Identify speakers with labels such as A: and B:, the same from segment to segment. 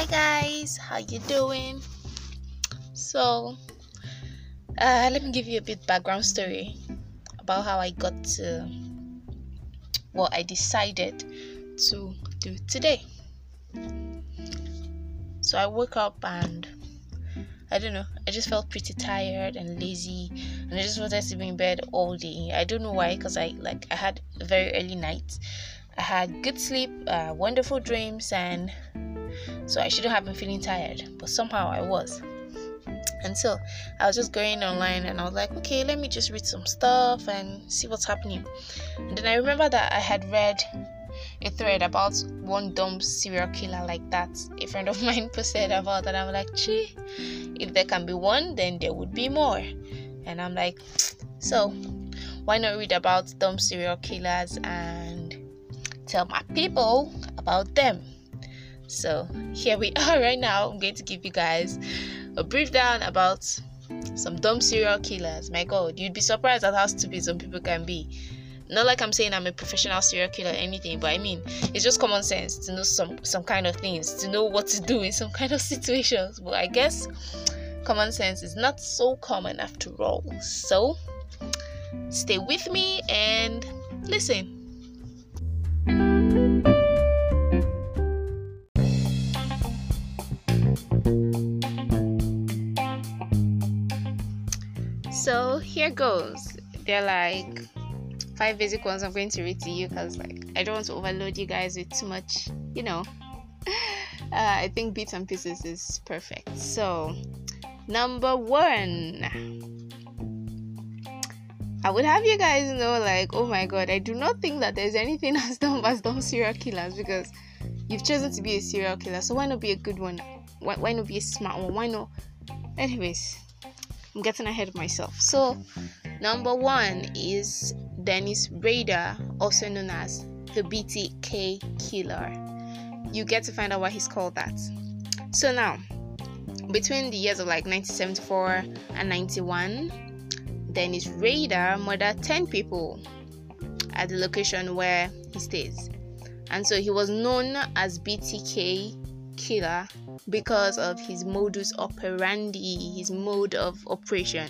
A: hi guys how you doing so uh, let me give you a bit background story about how i got to what i decided to do today so i woke up and I don't know. I just felt pretty tired and lazy, and I just wanted to be in bed all day. I don't know why, because I like I had a very early night. I had good sleep, uh, wonderful dreams, and so I shouldn't have been feeling tired, but somehow I was. And so I was just going online and I was like, okay, let me just read some stuff and see what's happening. And then I remember that I had read a thread about one dumb serial killer like that. A friend of mine posted about that. I'm like, gee, if there can be one, then there would be more. And I'm like, so why not read about dumb serial killers and tell my people about them? So here we are right now. I'm going to give you guys a brief down about some dumb serial killers. My god, you'd be surprised at how stupid some people can be. Not like I'm saying I'm a professional serial killer or anything, but I mean it's just common sense to know some some kind of things, to know what to do in some kind of situations. But I guess common sense is not so common after all. So stay with me and listen. Here goes. They're like five basic ones I'm going to read to you because like I don't want to overload you guys with too much, you know. Uh, I think bits and pieces is perfect. So number one. I would have you guys know, like, oh my god, I do not think that there's anything as dumb as dumb serial killers because you've chosen to be a serial killer, so why not be a good one? Why, why not be a smart one? Why not? Anyways, I'm getting ahead of myself. So, number one is Dennis Rader, also known as the BTK killer. You get to find out why he's called that. So now, between the years of like 1974 and 91, Dennis Rader murdered 10 people at the location where he stays. And so he was known as BTK killer because of his modus operandi, his mode of operation.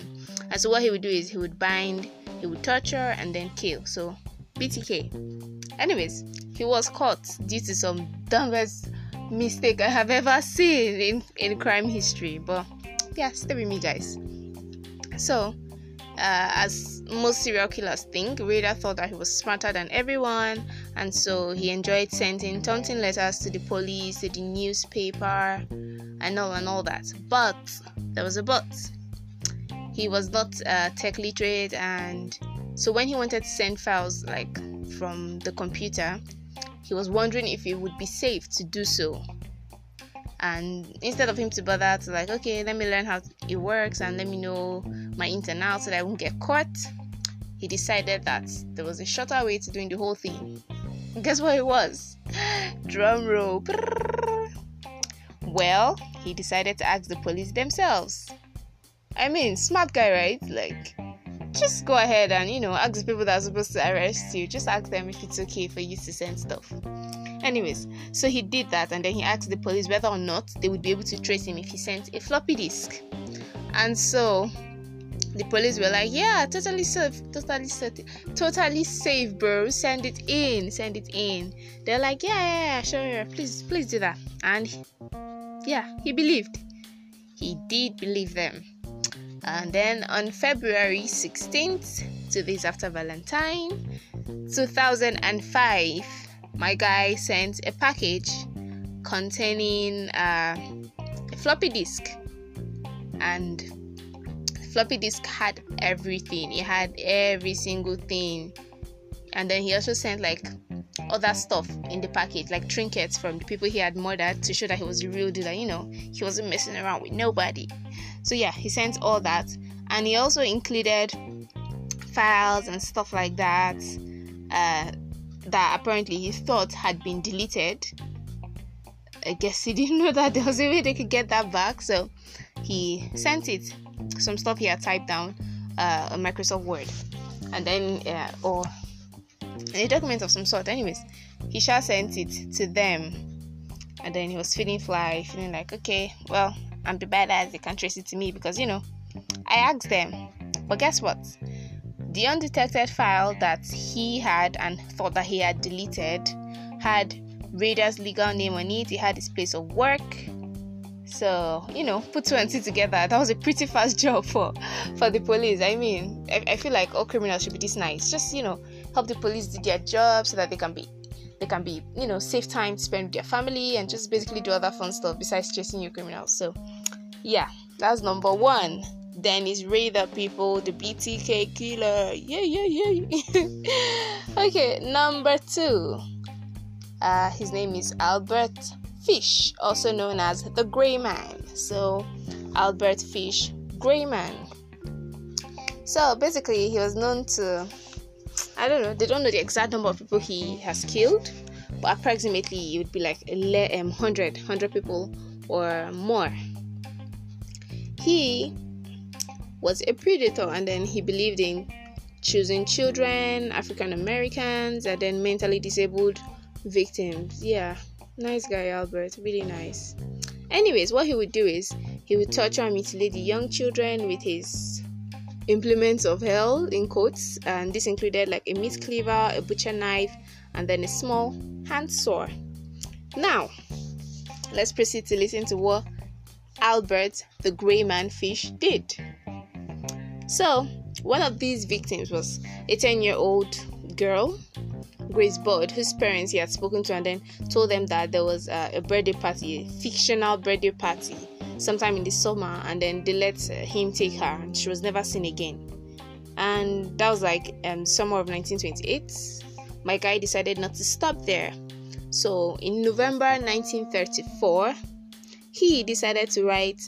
A: And so what he would do is he would bind he would torture and then kill. So, BTK. Anyways, he was caught due to some dumbest mistake I have ever seen in, in crime history. But yeah, stay with me, guys. So, uh, as most serial killers think, Rader thought that he was smarter than everyone, and so he enjoyed sending taunting letters to the police, to the newspaper, and all and all that. But there was a but. He was not uh, tech literate and so when he wanted to send files like from the computer he was wondering if it would be safe to do so. And instead of him to bother to like okay let me learn how it works and let me know my ins and outs so that i won't get caught he decided that there was a shorter way to doing the whole thing guess what it was drum roll well he decided to ask the police themselves I mean, smart guy, right? Like, just go ahead and you know ask the people that are supposed to arrest you. Just ask them if it's okay for you to send stuff. Anyways, so he did that, and then he asked the police whether or not they would be able to trace him if he sent a floppy disk. And so the police were like, "Yeah, totally safe, totally safe, totally safe, bro. Send it in, send it in." They're like, "Yeah, yeah, yeah, sure, please, please do that." And yeah, he believed. He did believe them. And then on February 16th, two days after Valentine, 2005, my guy sent a package containing uh, a floppy disk. And floppy disk had everything, it had every single thing. And then he also sent like other stuff in the package, like trinkets from the people he had murdered to show that he was a real dealer. You know, he wasn't messing around with nobody. So yeah, he sent all that, and he also included files and stuff like that uh, that apparently he thought had been deleted. I guess he didn't know that there was a way they could get that back, so he sent it. Some stuff he had typed down uh, Microsoft Word, and then uh, or a document of some sort. Anyways, he shall sent it to them and then he was feeling fly, feeling like, okay, well, I'm the badass. They can't trace it to me because you know, I asked them. But guess what? The undetected file that he had and thought that he had deleted had Rader's legal name on it. He had his place of work. So you know, put two and two together. That was a pretty fast job for for the police. I mean, I, I feel like all criminals should be this nice. Just you know, help the police do their job so that they can be they can be you know save time to spend with their family and just basically do other fun stuff besides chasing you criminals. So yeah, that's number one. Then is Rader people, the BTK killer. Yeah, yeah, yeah. okay, number two. Uh, his name is Albert Fish, also known as the Grey Man. So, Albert Fish, Grey Man. So, basically, he was known to, I don't know, they don't know the exact number of people he has killed, but approximately it would be like 100, um, 100 people or more. He was a predator and then he believed in choosing children, African Americans, and then mentally disabled victims. Yeah, nice guy, Albert. Really nice. Anyways, what he would do is he would torture and mutilate the young children with his implements of hell, in quotes, and this included like a meat cleaver, a butcher knife, and then a small hand saw. Now, let's proceed to listen to what Albert the Grey Man Fish did. So, one of these victims was a 10 year old girl Grace Budd, whose parents he had spoken to, and then told them that there was a, a birthday party, a fictional birthday party, sometime in the summer, and then they let uh, him take her, and she was never seen again. And that was like um, summer of 1928. My guy decided not to stop there. So in November 1934, he decided to write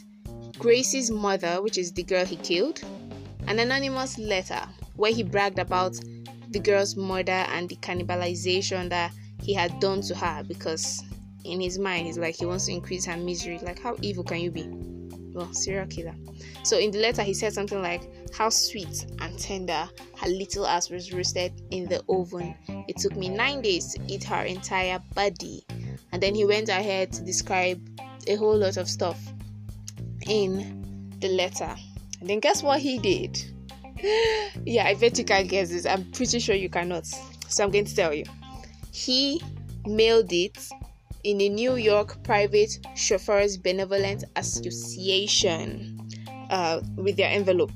A: Grace's mother, which is the girl he killed, an anonymous letter where he bragged about the girl's murder and the cannibalization that he had done to her because in his mind he's like he wants to increase her misery. Like how evil can you be? Well serial killer. So in the letter he said something like how sweet and tender her little ass was roasted in the oven. It took me nine days to eat her entire body. And then he went ahead to describe a whole lot of stuff in the letter. And then guess what he did yeah, I bet you can't guess this. I'm pretty sure you cannot. So I'm going to tell you. He mailed it in a New York Private Chauffeurs Benevolent Association uh, with their envelope.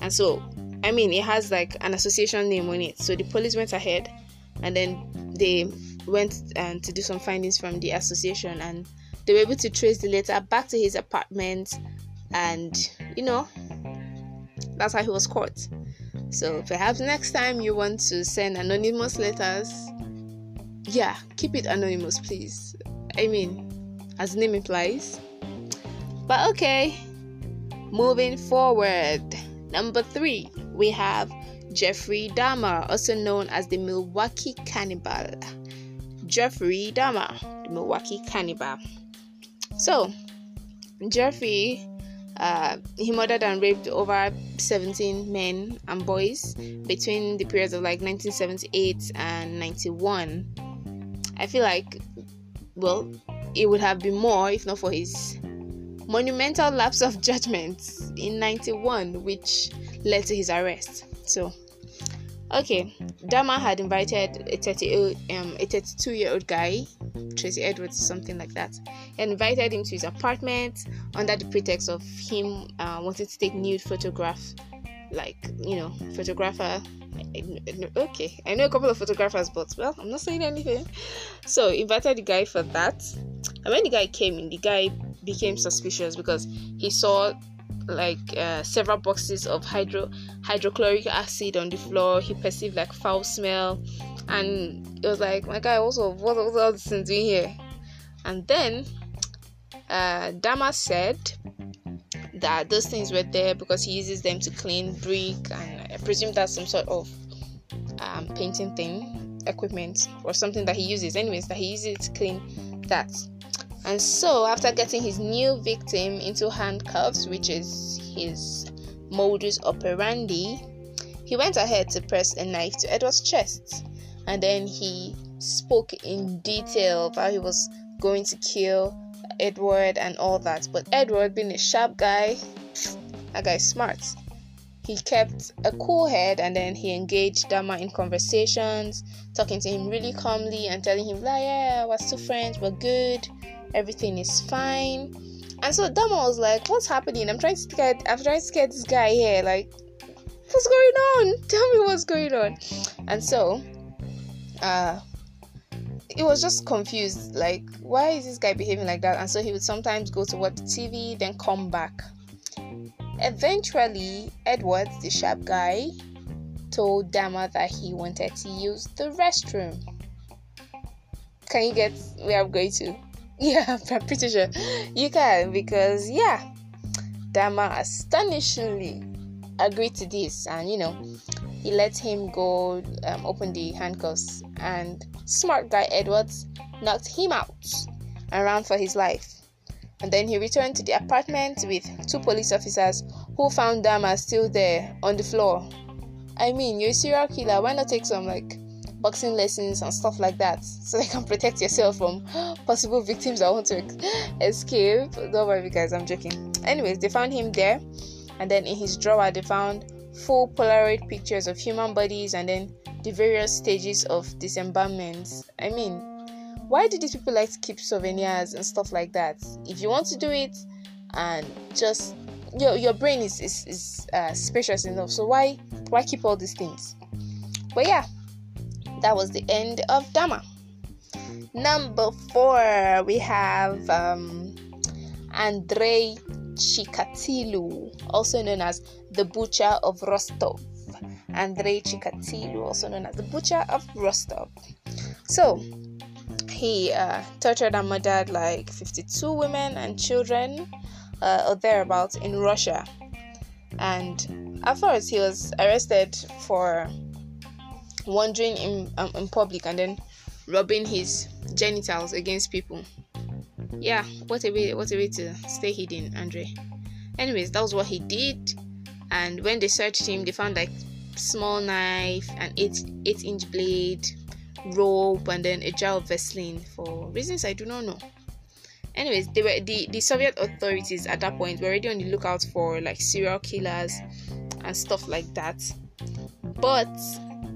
A: And so, I mean, it has like an association name on it. So the police went ahead and then they went um, to do some findings from the association and they were able to trace the letter back to his apartment and, you know, that's how he was caught. So perhaps next time you want to send anonymous letters, yeah, keep it anonymous, please. I mean, as the name implies. But okay, moving forward. Number three, we have Jeffrey Dahmer, also known as the Milwaukee Cannibal. Jeffrey Dahmer, the Milwaukee Cannibal. So, Jeffrey uh, he murdered and raped over 17 men and boys between the periods of like 1978 and 91. I feel like, well, it would have been more if not for his monumental lapse of judgment in 91, which led to his arrest. So, Okay, Dahmer had invited a 30 um, a 32 year old guy, Tracy Edwards, something like that. Invited him to his apartment under the pretext of him uh, wanting to take nude photograph, like you know, photographer. Okay, I know a couple of photographers, but well, I'm not saying anything. So invited the guy for that, and when the guy came in, the guy became suspicious because he saw like uh, several boxes of hydro hydrochloric acid on the floor. He perceived like foul smell, and it was like, my guy, also what was all this thing doing here? And then uh, Dahmer said that those things were there because he uses them to clean brick, and I presume that's some sort of um, painting thing, equipment, or something that he uses. Anyways, that he uses to clean that. And so, after getting his new victim into handcuffs, which is his modus operandi, he went ahead to press a knife to Edward's chest. And then he spoke in detail about he was going to kill Edward and all that. But Edward, being a sharp guy, that guy's smart. He kept a cool head and then he engaged Dahmer in conversations, talking to him really calmly and telling him, like, yeah, we're still friends, we're good, everything is fine. And so Dahmer was like, What's happening? I'm trying to scare, I'm trying to scare this guy here, like what's going on? Tell me what's going on. And so uh it was just confused like why is this guy behaving like that? And so he would sometimes go to watch tv then come back. Eventually edward the sharp guy told dahmer that he wanted to use the restroom. Can you get where i'm going to? Yeah i'm pretty sure. You can because yeah dahmer astonishingly agreed to this. And you know he let him go um, open the handcuffs and smart guy edwards knocked him out and ran for his life. And then he returned to the apartment with two police officers who found dahmer still there on the floor. I mean you're a serial killer. Why not take some like boxing lessons and stuff like that so you can protect yourself from possible victims that want to escape? Don't worry guys. I'm joking. Anyways they found him there. And then in his drawer they found full Polaroid pictures of human bodies and then the various stages of disembowelment. I mean, why do these people like to keep souvenirs and stuff like that? If you want to do it and just your your brain is is, is uh, spacious enough, so why why keep all these things? But yeah, that was the end of Dahmer. Number four, we have um, Andrei Chikatilo, also known as the Butcher of Rostov. Andrei Chikatilo, also known as the Butcher of Rostov. So, he uh, tortured and murdered like 52 women and children uh, or thereabouts in Russia. And at first, he was arrested for wandering in, um, in public and then rubbing his genitals against people yeah, what a way what a way to stay hidden, Andre. Anyways, that was what he did. And when they searched him, they found like small knife, an eight eight inch blade, rope, and then a jar of Vaseline for reasons I do not know. Anyways, they were the, the Soviet authorities at that point were already on the lookout for like serial killers and stuff like that. But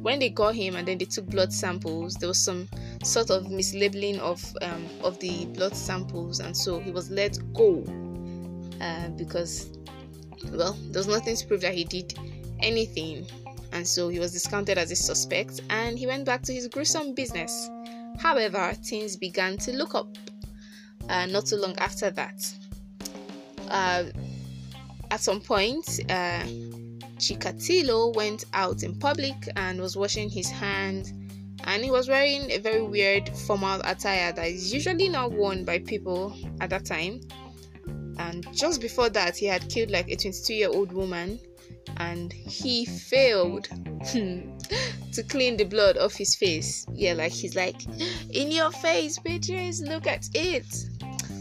A: when they got him and then they took blood samples, there was some sort of mislabeling of um, of the blood samples, and so he was let go uh, because, well, there's nothing to prove that he did anything, and so he was discounted as a suspect, and he went back to his gruesome business. However, things began to look up. Uh, not too long after that, uh, at some point, uh, Chikatilo went out in public and was washing his hands and he was wearing a very weird formal attire that is usually not worn by people at that time. And just before that, he had killed like a 22 year old woman and he failed to clean the blood off his face. Yeah, like he's like, In your face, bitches, look at it.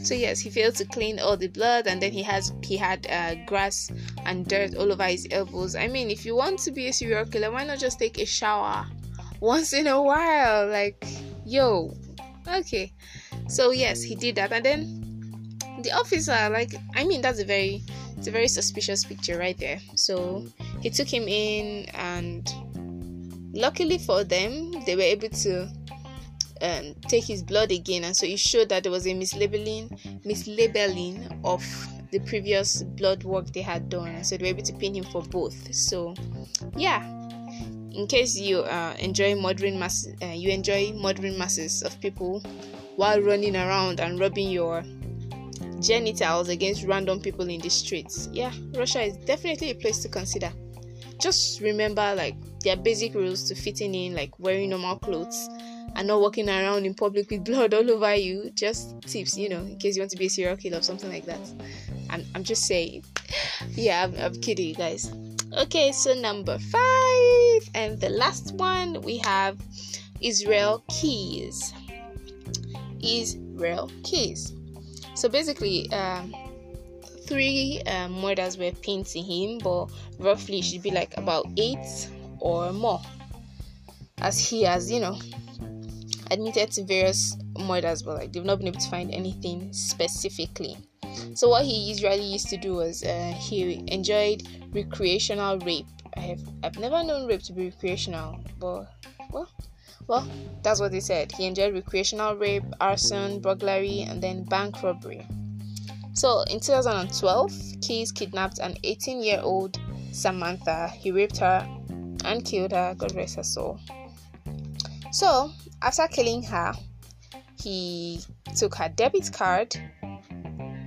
A: So yes, he failed to clean all the blood, and then he has he had uh, grass and dirt all over his elbows. I mean, if you want to be a serial killer, why not just take a shower? Once in a while. Like, yo, okay. So yes, he did that, and then the officer, like, I mean, that's a very, it's a very suspicious picture right there. So he took him in, and luckily for them, they were able to um, take his blood again, and so it showed that there was a mislabeling, mislabeling of the previous blood work they had done, and so they were able to pin him for both. So, yeah, in case you uh, enjoy murdering mass, uh, you enjoy murdering masses of people while running around and rubbing your genitals against random people in the streets. Yeah, Russia is definitely a place to consider. Just remember like their basic rules to fitting in, like wearing normal clothes and not walking around in public with blood all over you. Just tips, you know, in case you want to be a serial killer or something like that. I'm, I'm just saying. Yeah, I'm, I'm kidding, you guys. Okay, so number five, and the last one we have Israel Keyes. Israel Keyes. So basically, um, three um, murders were pinned to him, but roughly it should be like about eight or more, as he has, you know, admitted to various murders, but like they've not been able to find anything specifically. So what he usually used to do was uh, he enjoyed recreational rape. I have I've never known rape to be recreational, but well, well, that's what they said. He enjoyed recreational rape, arson, burglary, and then bank robbery. So in 2012, Keyes kidnapped an 18-year-old Samantha. He raped her and killed her. God rest her soul. So after killing her, he took her debit card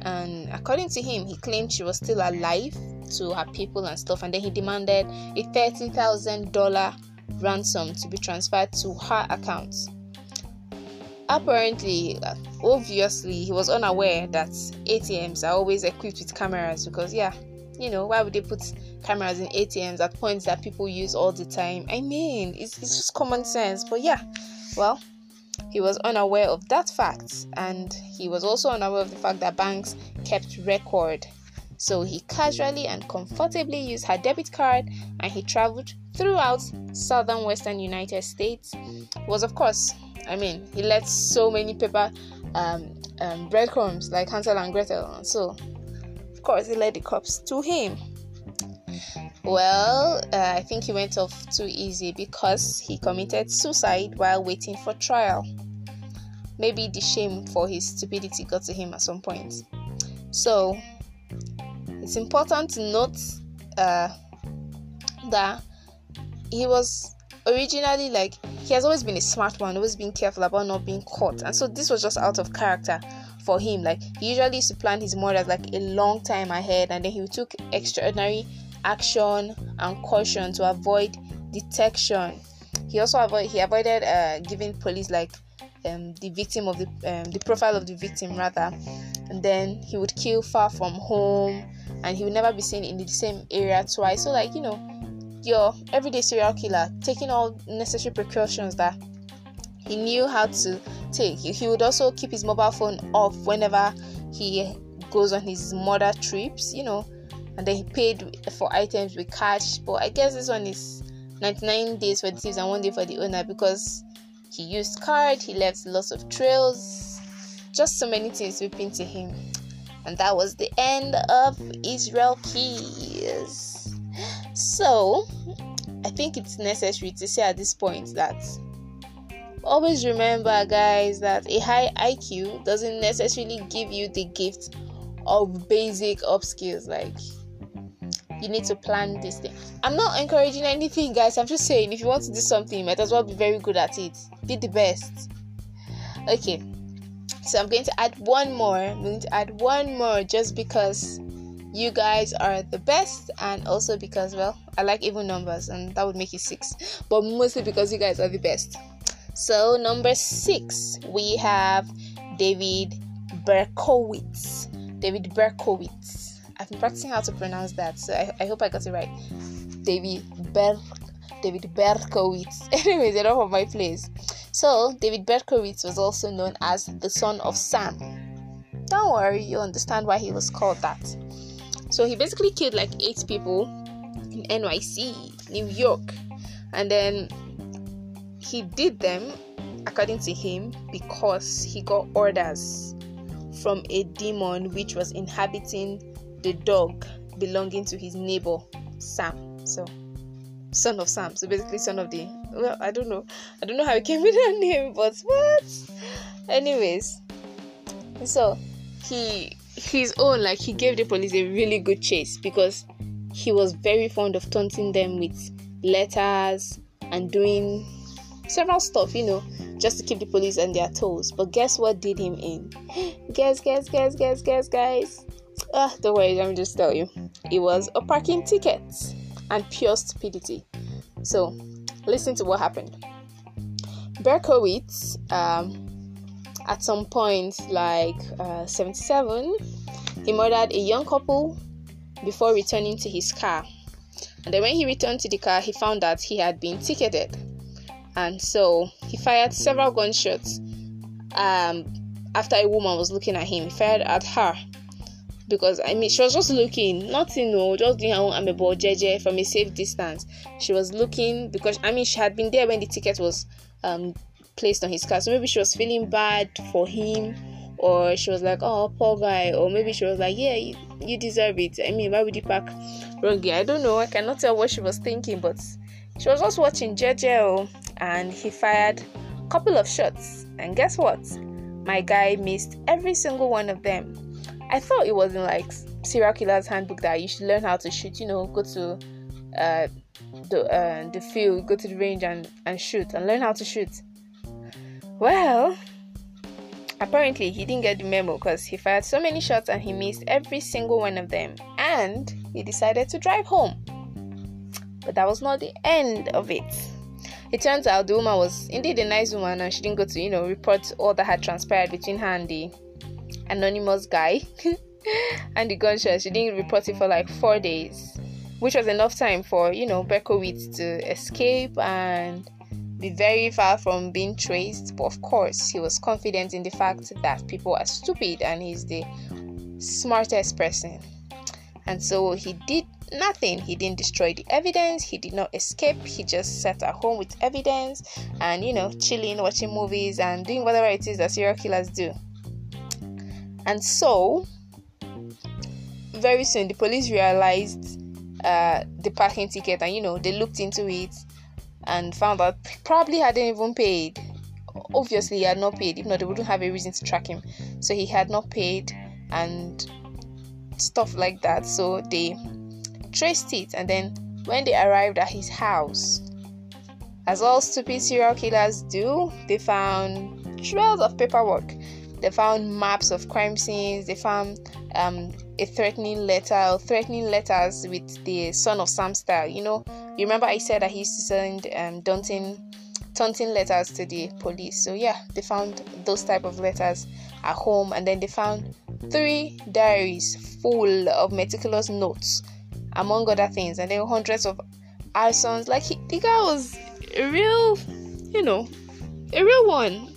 A: and according to him he claimed she was still alive to her people and stuff. And then he demanded a $30,000 ransom to be transferred to her account. Apparently uh, obviously he was unaware that ATMs are always equipped with cameras because yeah you know why would they put cameras in ATMs at points that people use all the time? I mean it's, it's just common sense. But yeah well he was unaware of that fact, and he was also unaware of the fact that banks kept record. So he casually and comfortably used her debit card and he traveled throughout southern western United States. Was of course, I mean, he let so many paper um, um, breadcrumbs like Hansel and Gretel. So, of course, he led the cops to him. Well, uh, I think he went off too easy because he committed suicide while waiting for trial. Maybe the shame for his stupidity got to him at some point. So, it's important to note uh, that he was originally like he has always been a smart one, always been careful about not being caught, and so this was just out of character for him. Like he usually used to plan his murders like a long time ahead, and then he took extraordinary action and caution to avoid detection. He also avoid he avoided uh, giving police like um, the victim of the um, the profile of the victim rather, and then he would kill far from home, and he would never be seen in the same area twice. So like you know, your everyday serial killer taking all necessary precautions that he knew how to take. He would also keep his mobile phone off whenever he goes on his murder trips. You know, and then he paid for items with cash. But I guess this one is 99 days for the thieves and one day for the owner because he used card, he left lots of trails, just so many things whipping to him. And that was the end of Israel Keyes. So, I think it's necessary to say at this point that always remember, guys, that a high IQ doesn't necessarily give you the gift of basic up skills like you need to plan this thing. I'm not encouraging anything, guys. I'm just saying if you want to do something, you might as well be very good at it. Be the best. Okay. So I'm going to add one more. I'm going to add one more just because you guys are the best and also because well I like even numbers and that would make it six. But mostly because you guys are the best. So number six we have David Berkowitz. David Berkowitz I've been practicing how to pronounce that, so I, I hope I got it right. David Ber David Berkowitz. Anyways, enough of my place. So David Berkowitz was also known as the son of Sam. Don't worry, you'll understand why he was called that. So he basically killed like eight people in NYC, New York, and then he did them according to him because he got orders from a demon which was inhabiting the dog belonging to his neighbor Sam. So, son of Sam. So basically, son of the. Well, I don't know. I don't know how he came with that name, but what? Anyways, so he his own like he gave the police a really good chase because he was very fond of taunting them with letters and doing several stuff, you know, just to keep the police on their toes. But guess what did him in? Guess, guess, guess, guess, guess, guys. Ah, don't worry, let me just tell you. It was a parking ticket and pure stupidity. So, listen to what happened. Berkowitz, um, at some point, like uh, 77, he murdered a young couple before returning to his car. And then, when he returned to the car, he found that he had been ticketed. And so, he fired several gunshots um, after a woman was looking at him. He fired at her because I mean she was just looking, nothing, no, just doing her own amebo jeje from a safe distance. She was looking because I mean she had been there when the ticket was um placed on his car. So maybe she was feeling bad for him, or she was like, "Oh, poor guy," or maybe she was like, "Yeah, you, you deserve it." I mean, why would you park wrongly? I don't know. I cannot tell what she was thinking, but she was just watching JJ, and he fired a couple of shots, and guess what? My guy missed every single one of them. I thought it was in like serial killer's handbook that you should learn how to shoot. You know, go to uh, the uh, the field, go to the range and and shoot and learn how to shoot. Well, apparently he didn't get the memo because he fired so many shots and he missed every single one of them, and he decided to drive home. But that was not the end of it. It turns out the woman was indeed a nice woman and she didn't go to, you know, report all that had transpired between her and the anonymous guy and the gunshot. She didn't report it for like four days, which was enough time for, you know, Berkowitz to escape and be very far from being traced. But of course, he was confident in the fact that people are stupid and he's the smartest person. And so he did nothing. He didn't destroy the evidence. He did not escape. He just sat at home with evidence and, you know, chilling, watching movies, and doing whatever it is that serial killers do. And so, very soon, the police realized uh, the parking ticket and, you know, they looked into it and found out probably hadn't even paid. Obviously, he had not paid. If not, they wouldn't have a reason to track him. So he had not paid and stuff like that. So they traced it, and then when they arrived at his house, as all stupid serial killers do, they found trails of paperwork. They found maps of crime scenes. They found um, a threatening letter or threatening letters with the son of Sam style. You know, you remember I said that he used to send um, daunting, taunting letters to the police. So yeah, they found those type of letters at home, and then they found three diaries full of meticulous notes, among other things, and then hundreds of arsons. Like he, the guy was a real, you know, a real one.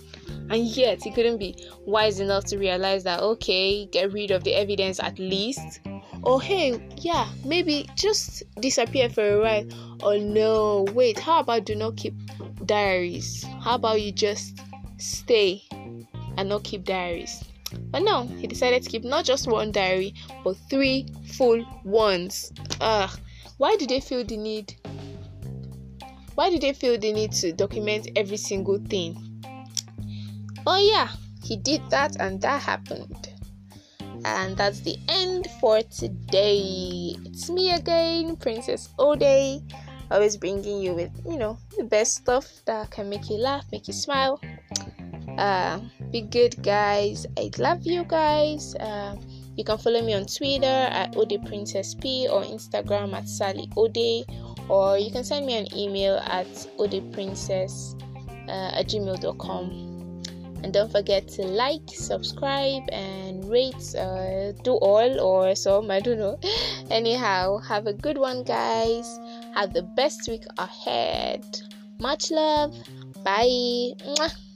A: And yet he couldn't be wise enough to realize that okay, get rid of the evidence at least. Or hey, yeah, maybe just disappear for a while. Or no, wait, how about do not keep diaries? How about you just stay and not keep diaries? But no, he decided to keep not just one diary, but three full ones. Ugh, why did they feel the need? Why did they feel the need to document every single thing? Oh, yeah, he did that, and that happened. And that's the end for today. It's me again, Princess Odey, always bringing you with, you know, the best stuff that can make you laugh, make you smile. Uh, be good, guys. I love you guys. Uh, you can follow me on Twitter at Odey Princess P or Instagram at Sally Odey, or you can send me an email at odeyprincess uh, at gmail.com. And don't forget to like, subscribe, and rate. Uh, do all or some, I don't know. Anyhow, have a good one, guys. Have the best week ahead. Much love. Bye. Mwah.